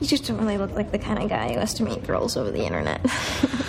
You just don't really look like the kind of guy who has to meet girls over the internet.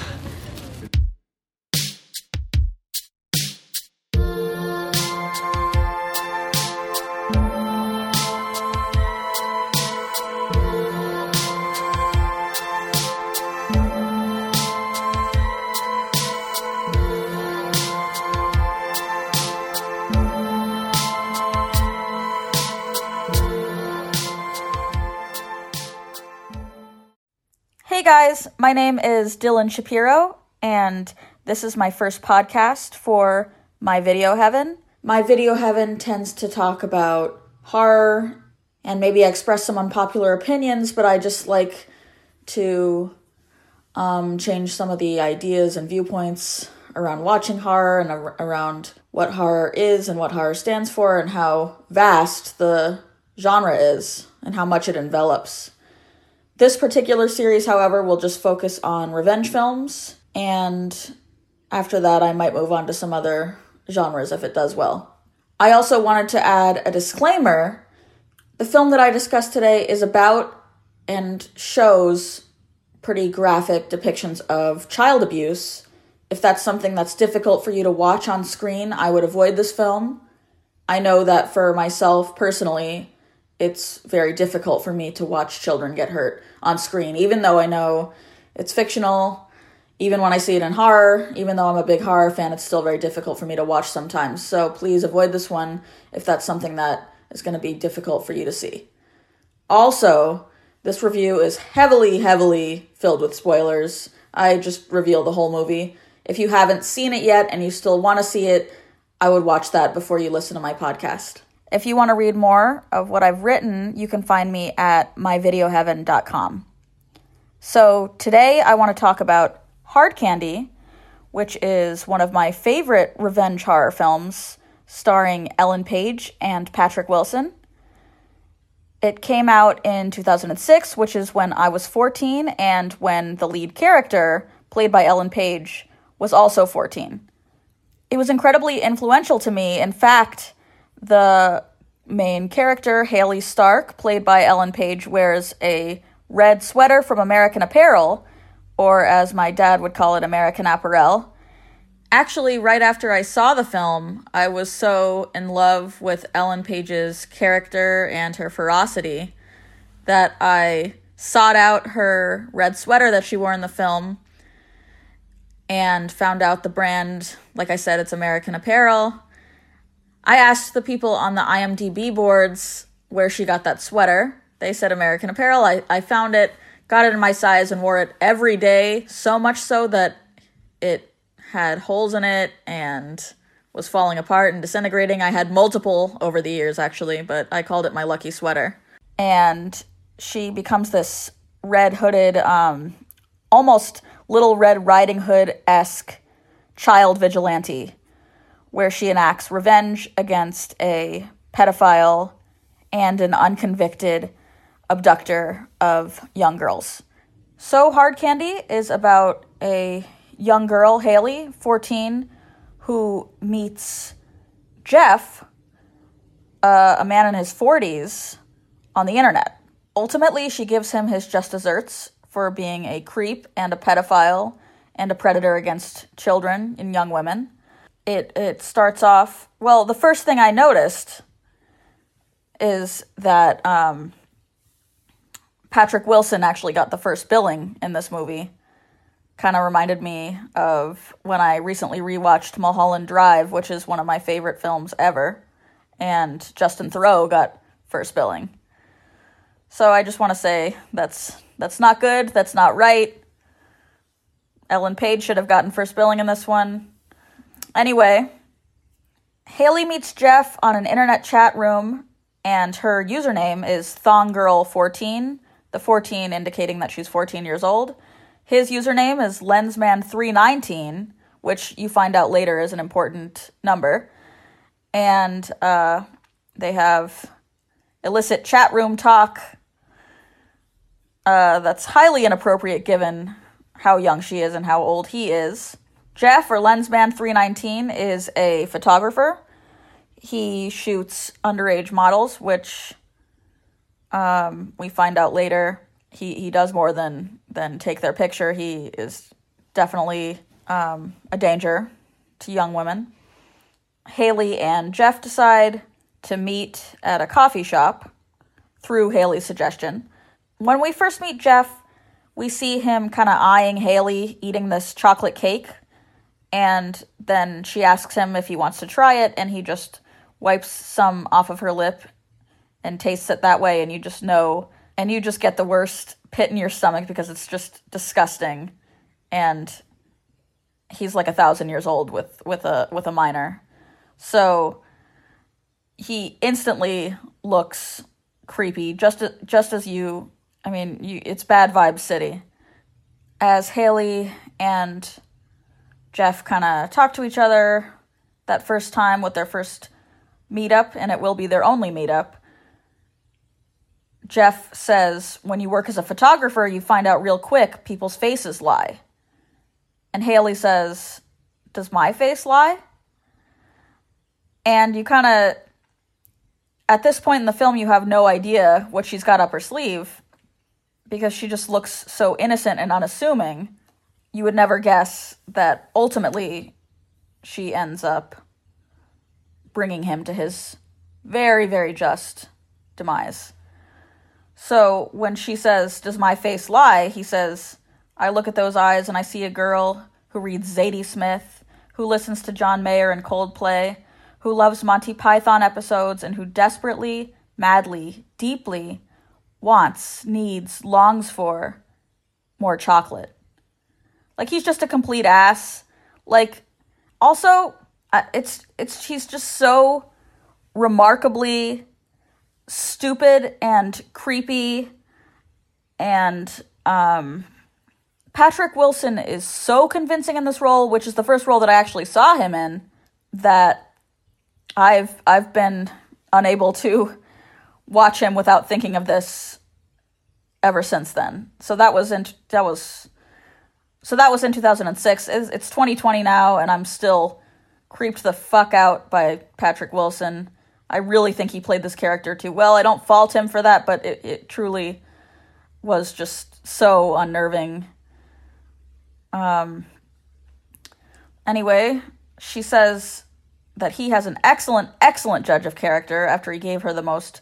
my name is Dylan Shapiro, and this is my first podcast for My Video Heaven. My Video Heaven tends to talk about horror and maybe express some unpopular opinions, but I just like to um, change some of the ideas and viewpoints around watching horror and ar- around what horror is and what horror stands for and how vast the genre is and how much it envelops. This particular series, however, will just focus on revenge films, and after that, I might move on to some other genres if it does well. I also wanted to add a disclaimer. The film that I discussed today is about and shows pretty graphic depictions of child abuse. If that's something that's difficult for you to watch on screen, I would avoid this film. I know that for myself personally, it's very difficult for me to watch children get hurt on screen, even though I know it's fictional. Even when I see it in horror, even though I'm a big horror fan, it's still very difficult for me to watch sometimes. So please avoid this one if that's something that is going to be difficult for you to see. Also, this review is heavily, heavily filled with spoilers. I just revealed the whole movie. If you haven't seen it yet and you still want to see it, I would watch that before you listen to my podcast. If you want to read more of what I've written, you can find me at myvideoheaven.com. So today I want to talk about Hard Candy, which is one of my favorite revenge horror films starring Ellen Page and Patrick Wilson. It came out in 2006, which is when I was 14 and when the lead character, played by Ellen Page, was also 14. It was incredibly influential to me. In fact, the main character, Hayley Stark, played by Ellen Page, wears a red sweater from American Apparel, or as my dad would call it, American Apparel. Actually, right after I saw the film, I was so in love with Ellen Page's character and her ferocity that I sought out her red sweater that she wore in the film and found out the brand. Like I said, it's American Apparel. I asked the people on the IMDb boards where she got that sweater. They said American Apparel. I, I found it, got it in my size, and wore it every day, so much so that it had holes in it and was falling apart and disintegrating. I had multiple over the years, actually, but I called it my lucky sweater. And she becomes this red hooded, um, almost Little Red Riding Hood esque child vigilante where she enacts revenge against a pedophile and an unconvicted abductor of young girls. So Hard Candy is about a young girl, Hayley, 14, who meets Jeff, uh, a man in his 40s, on the internet. Ultimately, she gives him his just desserts for being a creep and a pedophile and a predator against children and young women it it starts off well the first thing i noticed is that um, patrick wilson actually got the first billing in this movie. Kind of reminded me of when i recently rewatched mulholland drive which is one of my favorite films ever and justin theroux got first billing. So i just want to say that's that's not good that's not right. Ellen page should have gotten first billing in this one Anyway, Hayley meets Jeff on an internet chat room, and her username is ThongGirl14, the 14 indicating that she's 14 years old. His username is Lensman319, which you find out later is an important number. And uh, they have illicit chat room talk uh, that's highly inappropriate given how young she is and how old he is. Jeff, or Lensman319, is a photographer. He shoots underage models, which um, we find out later he he does more than than take their picture. He is definitely um, a danger to young women. Hayley and Jeff decide to meet at a coffee shop through Hayley's suggestion. When we first meet Jeff, we see him kind of eyeing Hayley eating this chocolate cake, and then she asks him if he wants to try it, and he just wipes some off of her lip and tastes it that way, and you just know, and you just get the worst pit in your stomach because it's just disgusting, and he's like a thousand years old with with a with a minor, so he instantly looks creepy, just just as you. I mean, you, it's bad vibe city. As Hayley and Jeff kind of talk to each other that first time with their first meetup, and it will be their only meetup. Jeff says, when you work as a photographer, you find out real quick people's faces lie. And Hayley says, Does my face lie? And you kind of, at this point in the film, you have no idea what she's got up her sleeve because she just looks so innocent and unassuming. You would never guess that ultimately she ends up bringing him to his very, very just demise. So when she says, Does my face lie? he says, I look at those eyes and I see a girl who reads Zadie Smith, who listens to John Mayer and Coldplay, who loves Monty Python episodes, and who desperately, madly, deeply wants, needs, longs for more chocolate. Like he's just a complete ass. Like also uh, it's it's he's just so remarkably stupid and creepy and um Patrick Wilson is so convincing in this role, which is the first role that I actually saw him in, that I've I've been unable to watch him without thinking of this ever since then. So that was in that was so that was in 2006. It's, it's 2020 now, and I'm still creeped the fuck out by Patrick Wilson. I really think he played this character too well. I don't fault him for that, but it, it truly was just so unnerving um, anyway, she says that he has an excellent, excellent judge of character after he gave her the most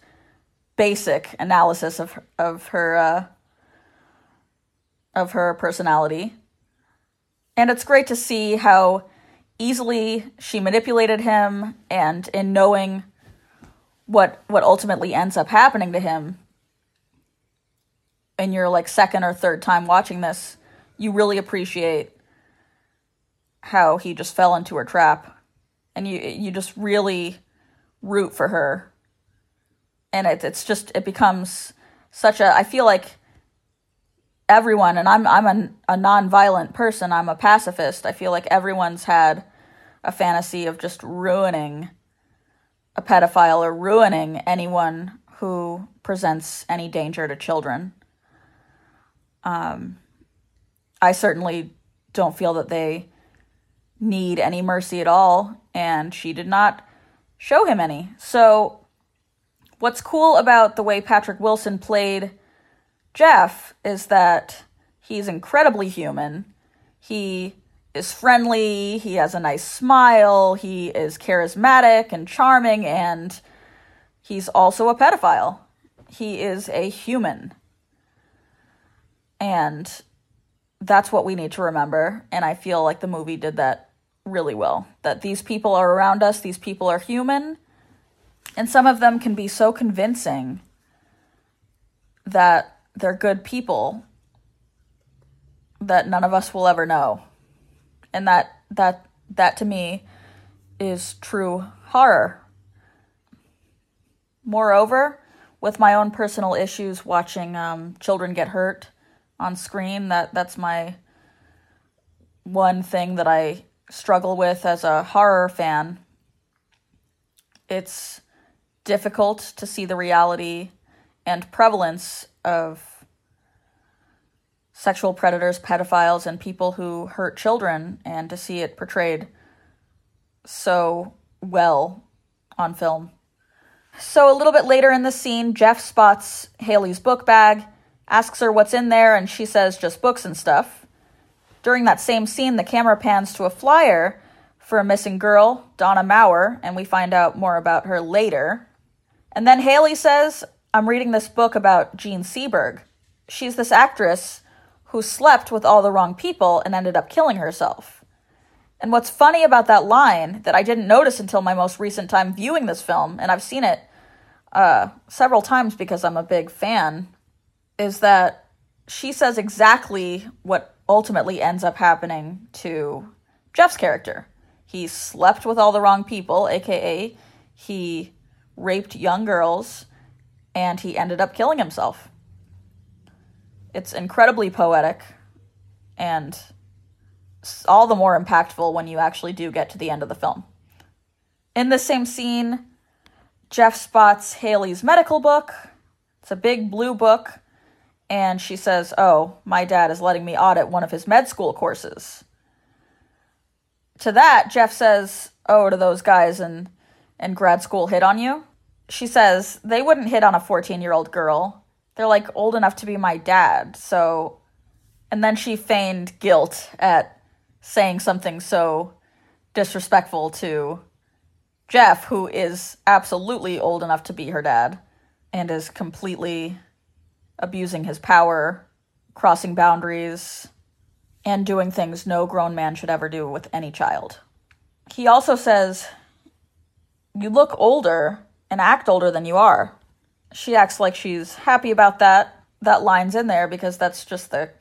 basic analysis of of her uh, of her personality, and it's great to see how easily she manipulated him, and in knowing what what ultimately ends up happening to him in your like second or third time watching this you really appreciate how he just fell into her trap. And you you just really root for her. And it, it's just it becomes such a i feel like everyone and i'm i'm a, a non-violent person. I'm a pacifist. I feel like everyone's had a fantasy of just ruining a pedophile or ruining anyone who presents any danger to children. Um I certainly don't feel that they need any mercy at all, and she did not show him any. So, what's cool about the way Patrick Wilson played Jeff is that he's incredibly human. He is friendly, he has a nice smile, he is charismatic and charming, and he's also a pedophile. He is a human. And that's what we need to remember. And I feel like the movie did that really well. That these people are around us, these people are human, and some of them can be so convincing that they're good people that none of us will ever know. And that that that to me is true horror. Moreover, with my own personal issues watching um, children get hurt on screen. That that's my one thing that I struggle with as a horror fan. It's difficult to see the reality and prevalence of sexual predators, pedophiles, and people who hurt children, and to see it portrayed so well on film. So, a little bit later in the scene, Jeff spots Hayley's book bag asks her what's in there, and she says just books and stuff. During that same scene, the camera pans to a flyer for a missing girl, Donna Maurer, and we find out more about her later. And then Hayley says, I'm reading this book about Jean Seberg. She's this actress who slept with all the wrong people and ended up killing herself. And what's funny about that line that I didn't notice until my most recent time viewing this film, and I've seen it uh, several times because I'm a big fan, is that she says exactly what ultimately ends up happening to Jeff's character. He slept with all the wrong people, aka he raped young girls, and he ended up killing himself. It's incredibly poetic and all the more impactful when you actually do get to the end of the film. In the same scene, Jeff spots Hayley's medical book. It's a big blue book, and she says, Oh, my dad is letting me audit one of his med school courses. To that, Jeff says, Oh, do those guys in, in grad school hit on you? She says, They wouldn't hit on a 14 year old girl. They're like old enough to be my dad, so. And then she feigned guilt at saying something so disrespectful to Jeff, who is absolutely old enough to be her dad and is completely abusing his power, crossing boundaries, and doing things no grown man should ever do with any child. He also says, You look older and act older than you are. She acts like she's happy about that. That line's in there because that's just the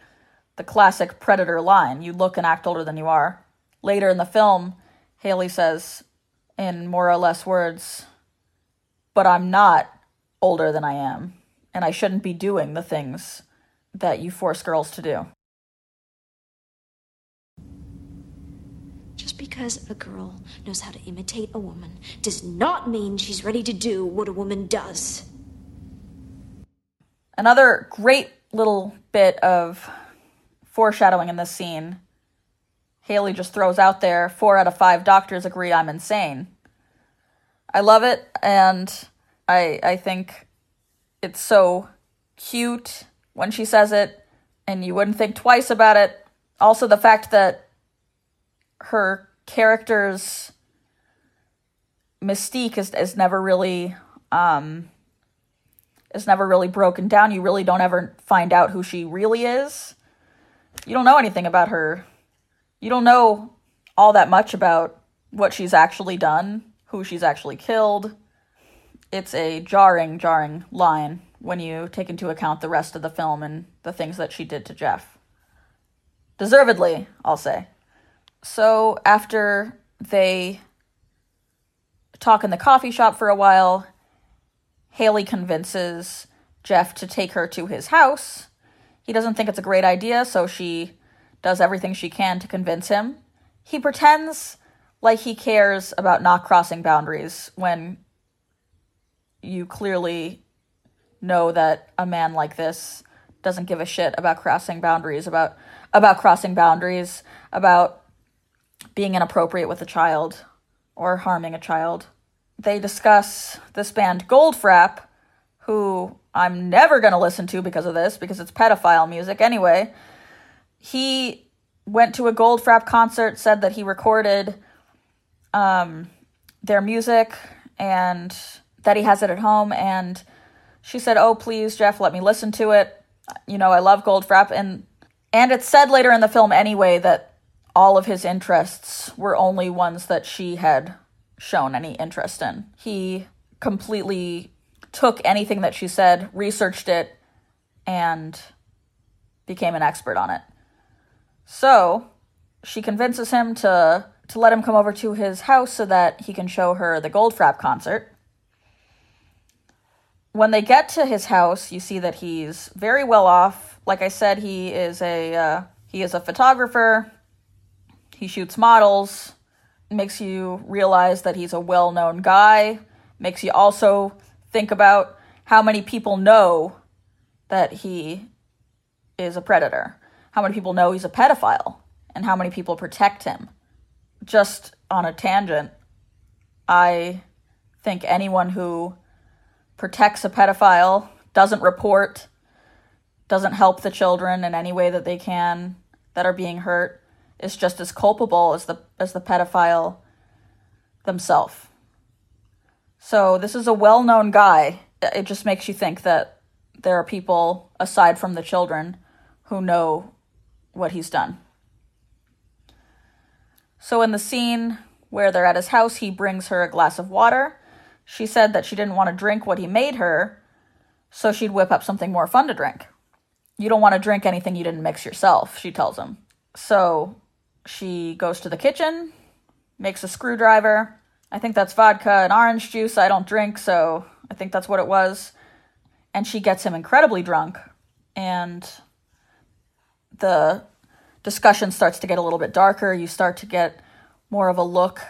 the classic predator line. You look and act older than you are. Later in the film, Hayley says in more or less words, but I'm not older than I am, and I shouldn't be doing the things that you force girls to do. Just because a girl knows how to imitate a woman does not mean she's ready to do what a woman does. Another great little bit of foreshadowing in this scene. Hayley just throws out there four out of five doctors agree I'm insane. I love it, and I I think it's so cute when she says it, and you wouldn't think twice about it. Also, the fact that her character's mystique is is never really um, is never really broken down. You really don't ever find out who she really is. You don't know anything about her. You don't know all that much about what she's actually done, who she's actually killed. It's a jarring, jarring line when you take into account the rest of the film and the things that she did to Jeff. Deservedly, I'll say. So after they talk in the coffee shop for a while, Hayley convinces Jeff to take her to his house. He doesn't think it's a great idea, so she does everything she can to convince him. He pretends like he cares about not crossing boundaries when you clearly know that a man like this doesn't give a shit about crossing boundaries, about about crossing boundaries, about being inappropriate with a child or harming a child. They discuss this band Goldfrapp, who I'm never going to listen to because of this, because it's pedophile music anyway. He went to a Goldfrapp concert, said that he recorded um, their music and that he has it at home. And she said, "Oh, please, Jeff, let me listen to it. You know, I love Goldfrapp." And and it's said later in the film anyway that all of his interests were only ones that she had shown any interest in. He completely took anything that she said, researched it, and became an expert on it. So, she convinces him to to let him come over to his house so that he can show her the Goldfrapp concert. When they get to his house, you see that he's very well off. Like I said, he is a uh, he is a photographer. He shoots models makes you realize that he's a well known guy, makes you also think about how many people know that he is a predator, how many people know he's a pedophile, and how many people protect him. Just on a tangent, I think anyone who protects a pedophile, doesn't report, doesn't help the children in any way that they can that are being hurt, is just as culpable as the as the pedophile themselves. So this is a well-known guy. It just makes you think that there are people aside from the children who know what he's done. So in the scene where they're at his house, he brings her a glass of water. She said that she didn't want to drink what he made her, so she'd whip up something more fun to drink. You don't want to drink anything you didn't mix yourself, she tells him. So she goes to the kitchen, makes a screwdriver. I think that's vodka and orange juice. I don't drink, so I think that's what it was. And she gets him incredibly drunk, and the discussion starts to get a little bit darker. You start to get more of a look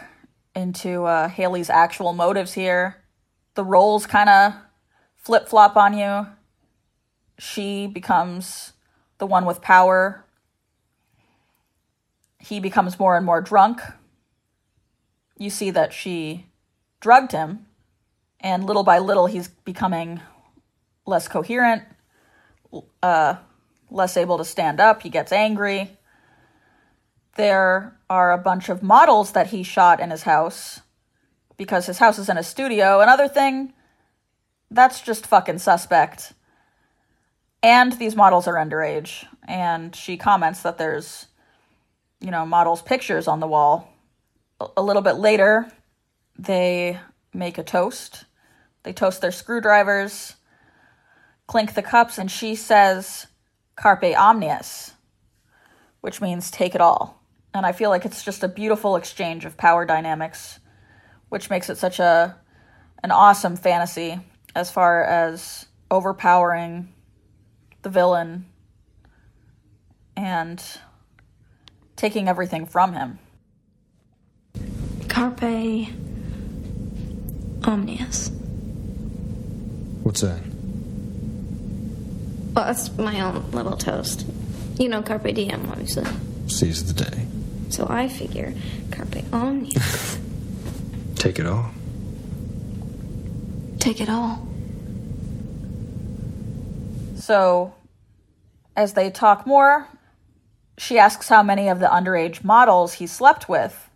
into uh, Hayley's actual motives here. The roles kind of flip flop on you. She becomes the one with power. He becomes more and more drunk. You see that she drugged him, and little by little, he's becoming less coherent, uh, less able to stand up. He gets angry. There are a bunch of models that he shot in his house because his house is in a studio. Another thing, that's just fucking suspect. And these models are underage. And she comments that there's, you know, models' pictures on the wall. A little bit later, they make a toast. They toast their screwdrivers, clink the cups, and she says, Carpe omnius, which means take it all. And I feel like it's just a beautiful exchange of power dynamics, which makes it such a an awesome fantasy as far as overpowering the villain and taking everything from him. Carpe omnius. What's that? Well, that's my own little toast. You know, carpe diem, obviously. Seize the day. So I figure carpe omnius. Take it all. Take it all. So, as they talk more, she asks how many of the underage models he slept with.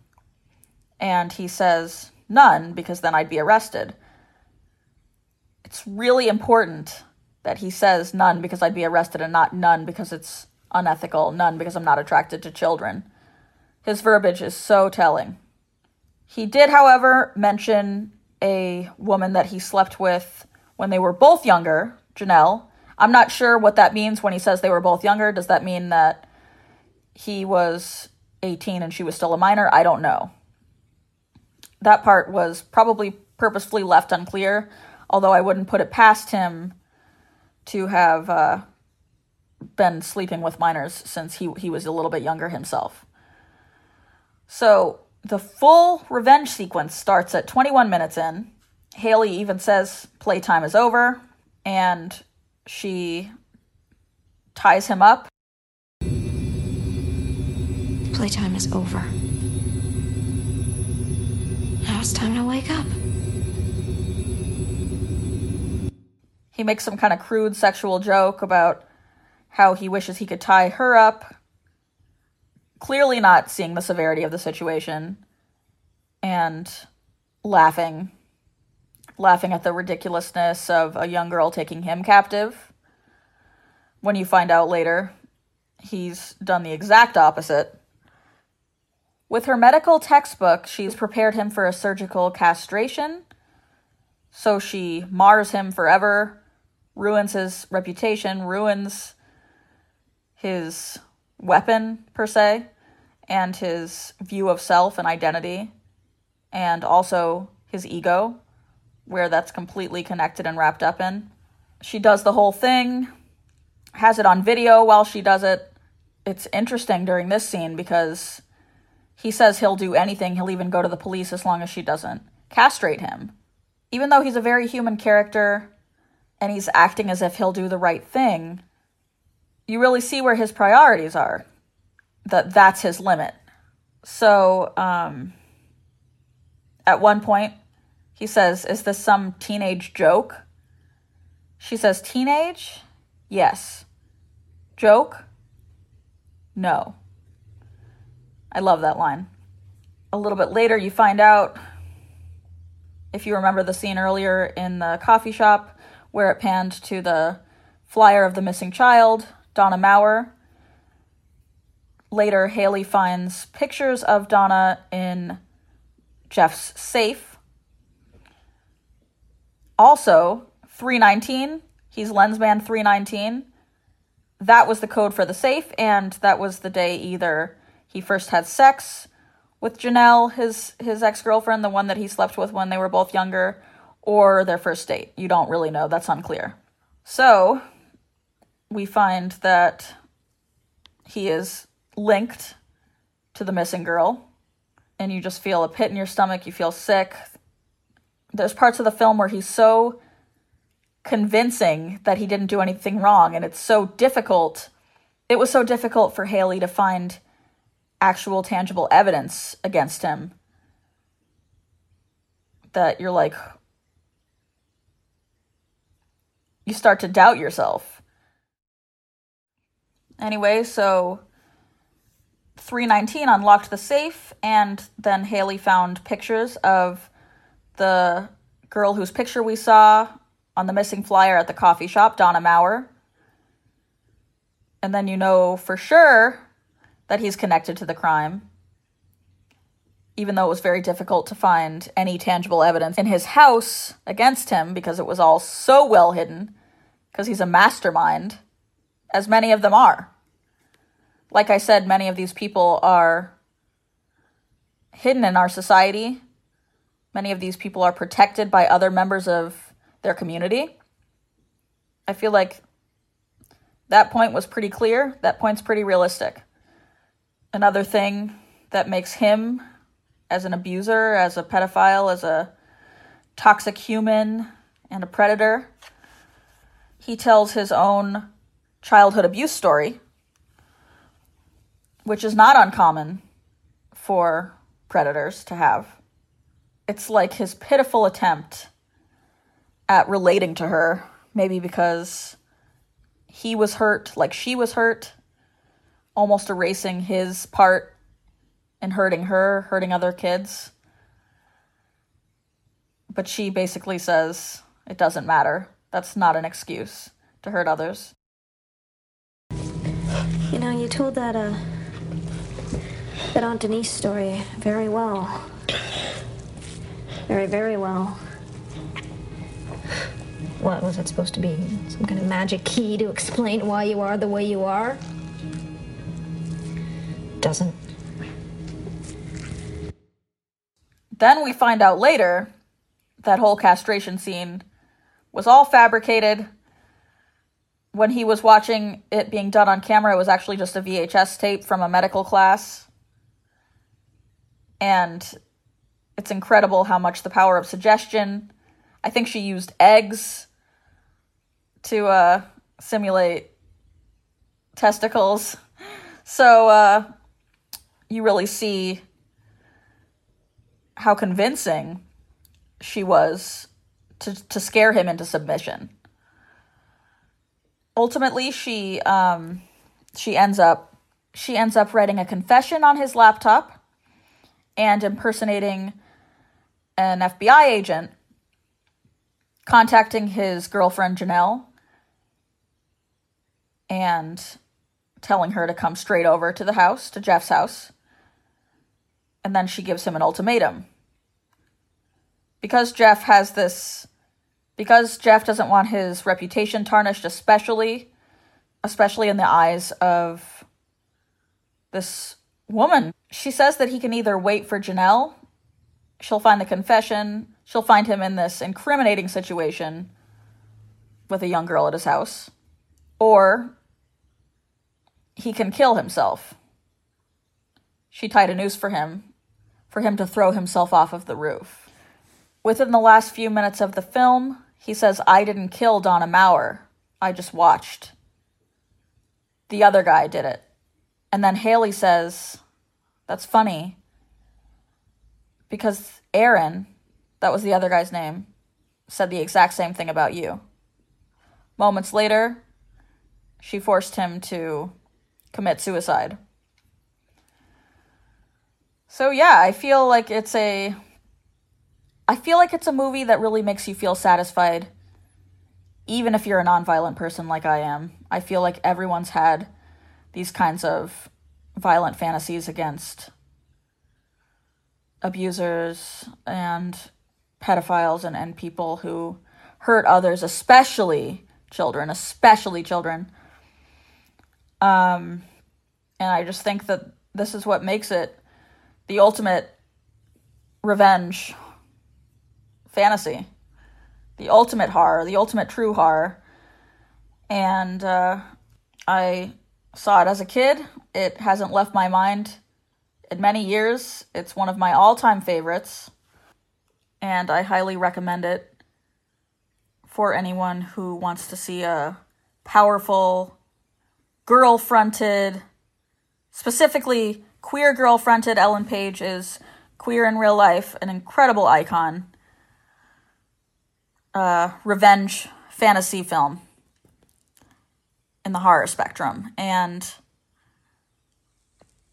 And he says, none, because then I'd be arrested. It's really important that he says none because I'd be arrested and not none because it's unethical, none because I'm not attracted to children. His verbiage is so telling. He did, however, mention a woman that he slept with when they were both younger, Janelle. I'm not sure what that means when he says they were both younger. Does that mean that he was 18 and she was still a minor? I don't know. That part was probably purposefully left unclear, although I wouldn't put it past him to have uh, been sleeping with minors since he, he was a little bit younger himself. So the full revenge sequence starts at 21 minutes in. Hayley even says playtime is over, and she ties him up. Playtime is over. Now it's time to wake up. He makes some kind of crude sexual joke about how he wishes he could tie her up, clearly not seeing the severity of the situation, and laughing. Laughing at the ridiculousness of a young girl taking him captive. When you find out later, he's done the exact opposite. With her medical textbook, she's prepared him for a surgical castration. So she mars him forever, ruins his reputation, ruins his weapon, per se, and his view of self and identity, and also his ego, where that's completely connected and wrapped up in. She does the whole thing, has it on video while she does it. It's interesting during this scene because he says he'll do anything, he'll even go to the police as long as she doesn't castrate him. Even though he's a very human character and he's acting as if he'll do the right thing, you really see where his priorities are. That that's his limit. So, um, at one point, he says, Is this some teenage joke? She says, Teenage? Yes. Joke? No. I love that line. A little bit later, you find out, if you remember the scene earlier in the coffee shop where it panned to the flyer of the missing child, Donna Maurer. Later, Hayley finds pictures of Donna in Jeff's safe. Also, 319, he's Lensman 319. That was the code for the safe, and that was the day either he first had sex with Janelle, his his ex-girlfriend, the one that he slept with when they were both younger, or their first date. You don't really know, that's unclear. So, we find that he is linked to the missing girl, and you just feel a pit in your stomach, you feel sick. There's parts of the film where he's so convincing that he didn't do anything wrong, and it's so difficult. It was so difficult for Hayley to find actual tangible evidence against him that you're like, you start to doubt yourself. Anyway, so 319 unlocked the safe, and then Hayley found pictures of the girl whose picture we saw on the missing flyer at the coffee shop, Donna Maurer. And then you know for sure that he's connected to the crime, even though it was very difficult to find any tangible evidence in his house against him because it was all so well hidden, because he's a mastermind, as many of them are. Like I said, many of these people are hidden in our society. Many of these people are protected by other members of their community. I feel like that point was pretty clear. That point's pretty realistic. Another thing that makes him, as an abuser, as a pedophile, as a toxic human, and a predator, he tells his own childhood abuse story, which is not uncommon for predators to have. It's like his pitiful attempt at relating to her, maybe because he was hurt like she was hurt, almost erasing his part in hurting her, hurting other kids. But she basically says it doesn't matter. That's not an excuse to hurt others. You know, you told that, uh, that Aunt Denise story very well. Very, very well. What was it supposed to be? Some kind of magic key to explain why you are the way you are? Doesn't. Then we find out later that whole castration scene was all fabricated. When he was watching it being done on camera, it was actually just a VHS tape from a medical class. And it's incredible how much the power of suggestion. I think she used eggs to uh, simulate testicles. So uh, you really see how convincing she was to, to scare him into submission. Ultimately, she um, she ends up she ends up writing a confession on his laptop and impersonating an FBI agent, contacting his girlfriend Janelle, and telling her to come straight over to the house, to Jeff's house. And then she gives him an ultimatum. Because Jeff has this, because Jeff doesn't want his reputation tarnished, especially, especially in the eyes of this woman, she says that he can either wait for Janelle, she'll find the confession, she'll find him in this incriminating situation with a young girl at his house, or he can kill himself. She tied a noose for him, for him to throw himself off of the roof. Within the last few minutes of the film, he says, I didn't kill Donna Maurer. I just watched. The other guy did it. And then Hayley says, That's funny. Because Aaron, that was the other guy's name, said the exact same thing about you. Moments later, she forced him to commit suicide. So yeah, I feel like it's a I feel like it's a movie that really makes you feel satisfied even if you're a nonviolent person like I am. I feel like everyone's had these kinds of violent fantasies against abusers and pedophiles and, and people who hurt others, especially children, especially children. Um, and I just think that this is what makes it the ultimate revenge fantasy, the ultimate horror, the ultimate true horror. And uh, I saw it as a kid. It hasn't left my mind in many years. It's one of my all time favorites. And I highly recommend it for anyone who wants to see a powerful, girl fronted, specifically queer girl fronted. Ellen Page is queer in real life, an incredible icon. Uh, revenge fantasy film in the horror spectrum. And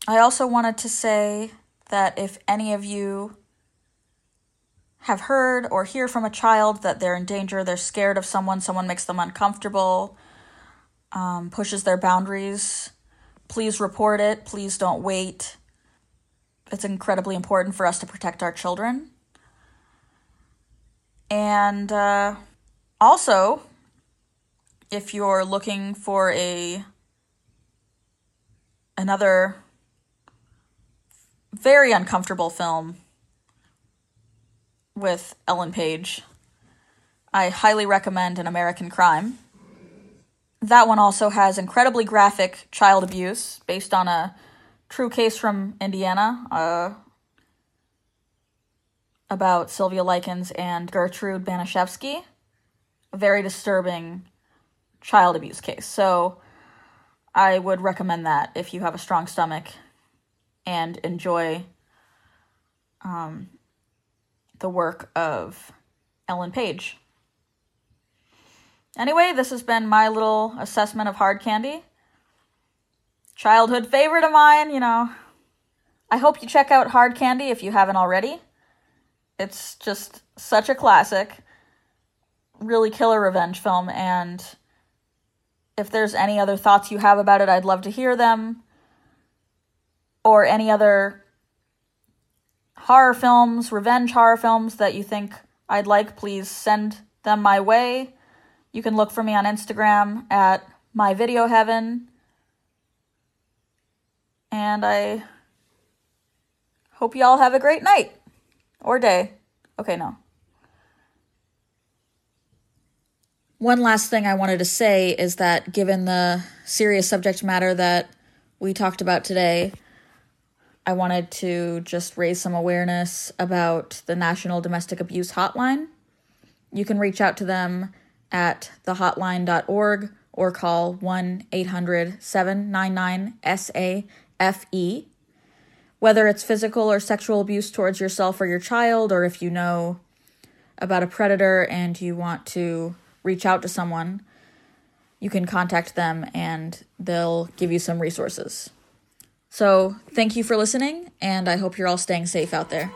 I also wanted to say that if any of you have heard or hear from a child that they're in danger, they're scared of someone, someone makes them uncomfortable, um, pushes their boundaries, please report it. Please don't wait. It's incredibly important for us to protect our children. And uh, also, if you're looking for a another very uncomfortable film with Ellen Page. I highly recommend An American Crime. That one also has incredibly graphic child abuse based on a true case from Indiana uh, about Sylvia Likens and Gertrude Baniszewski. A very disturbing child abuse case. So I would recommend that if you have a strong stomach and enjoy um, the work of Ellen Page. Anyway, this has been my little assessment of hard candy. Childhood favorite of mine, you know. I hope you check out Hard Candy if you haven't already. It's just such a classic, really killer revenge film, and if there's any other thoughts you have about it, I'd love to hear them. Or any other horror films, revenge horror films that you think I'd like, please send them my way. You can look for me on Instagram at my video heaven. And I hope y'all have a great night or day. Okay, no. One last thing I wanted to say is that given the serious subject matter that we talked about today, I wanted to just raise some awareness about the National Domestic Abuse Hotline. You can reach out to them at thehotline.org or call 1 800 799 SAFE. Whether it's physical or sexual abuse towards yourself or your child, or if you know about a predator and you want to reach out to someone, you can contact them and they'll give you some resources. So, thank you for listening, and I hope you're all staying safe out there.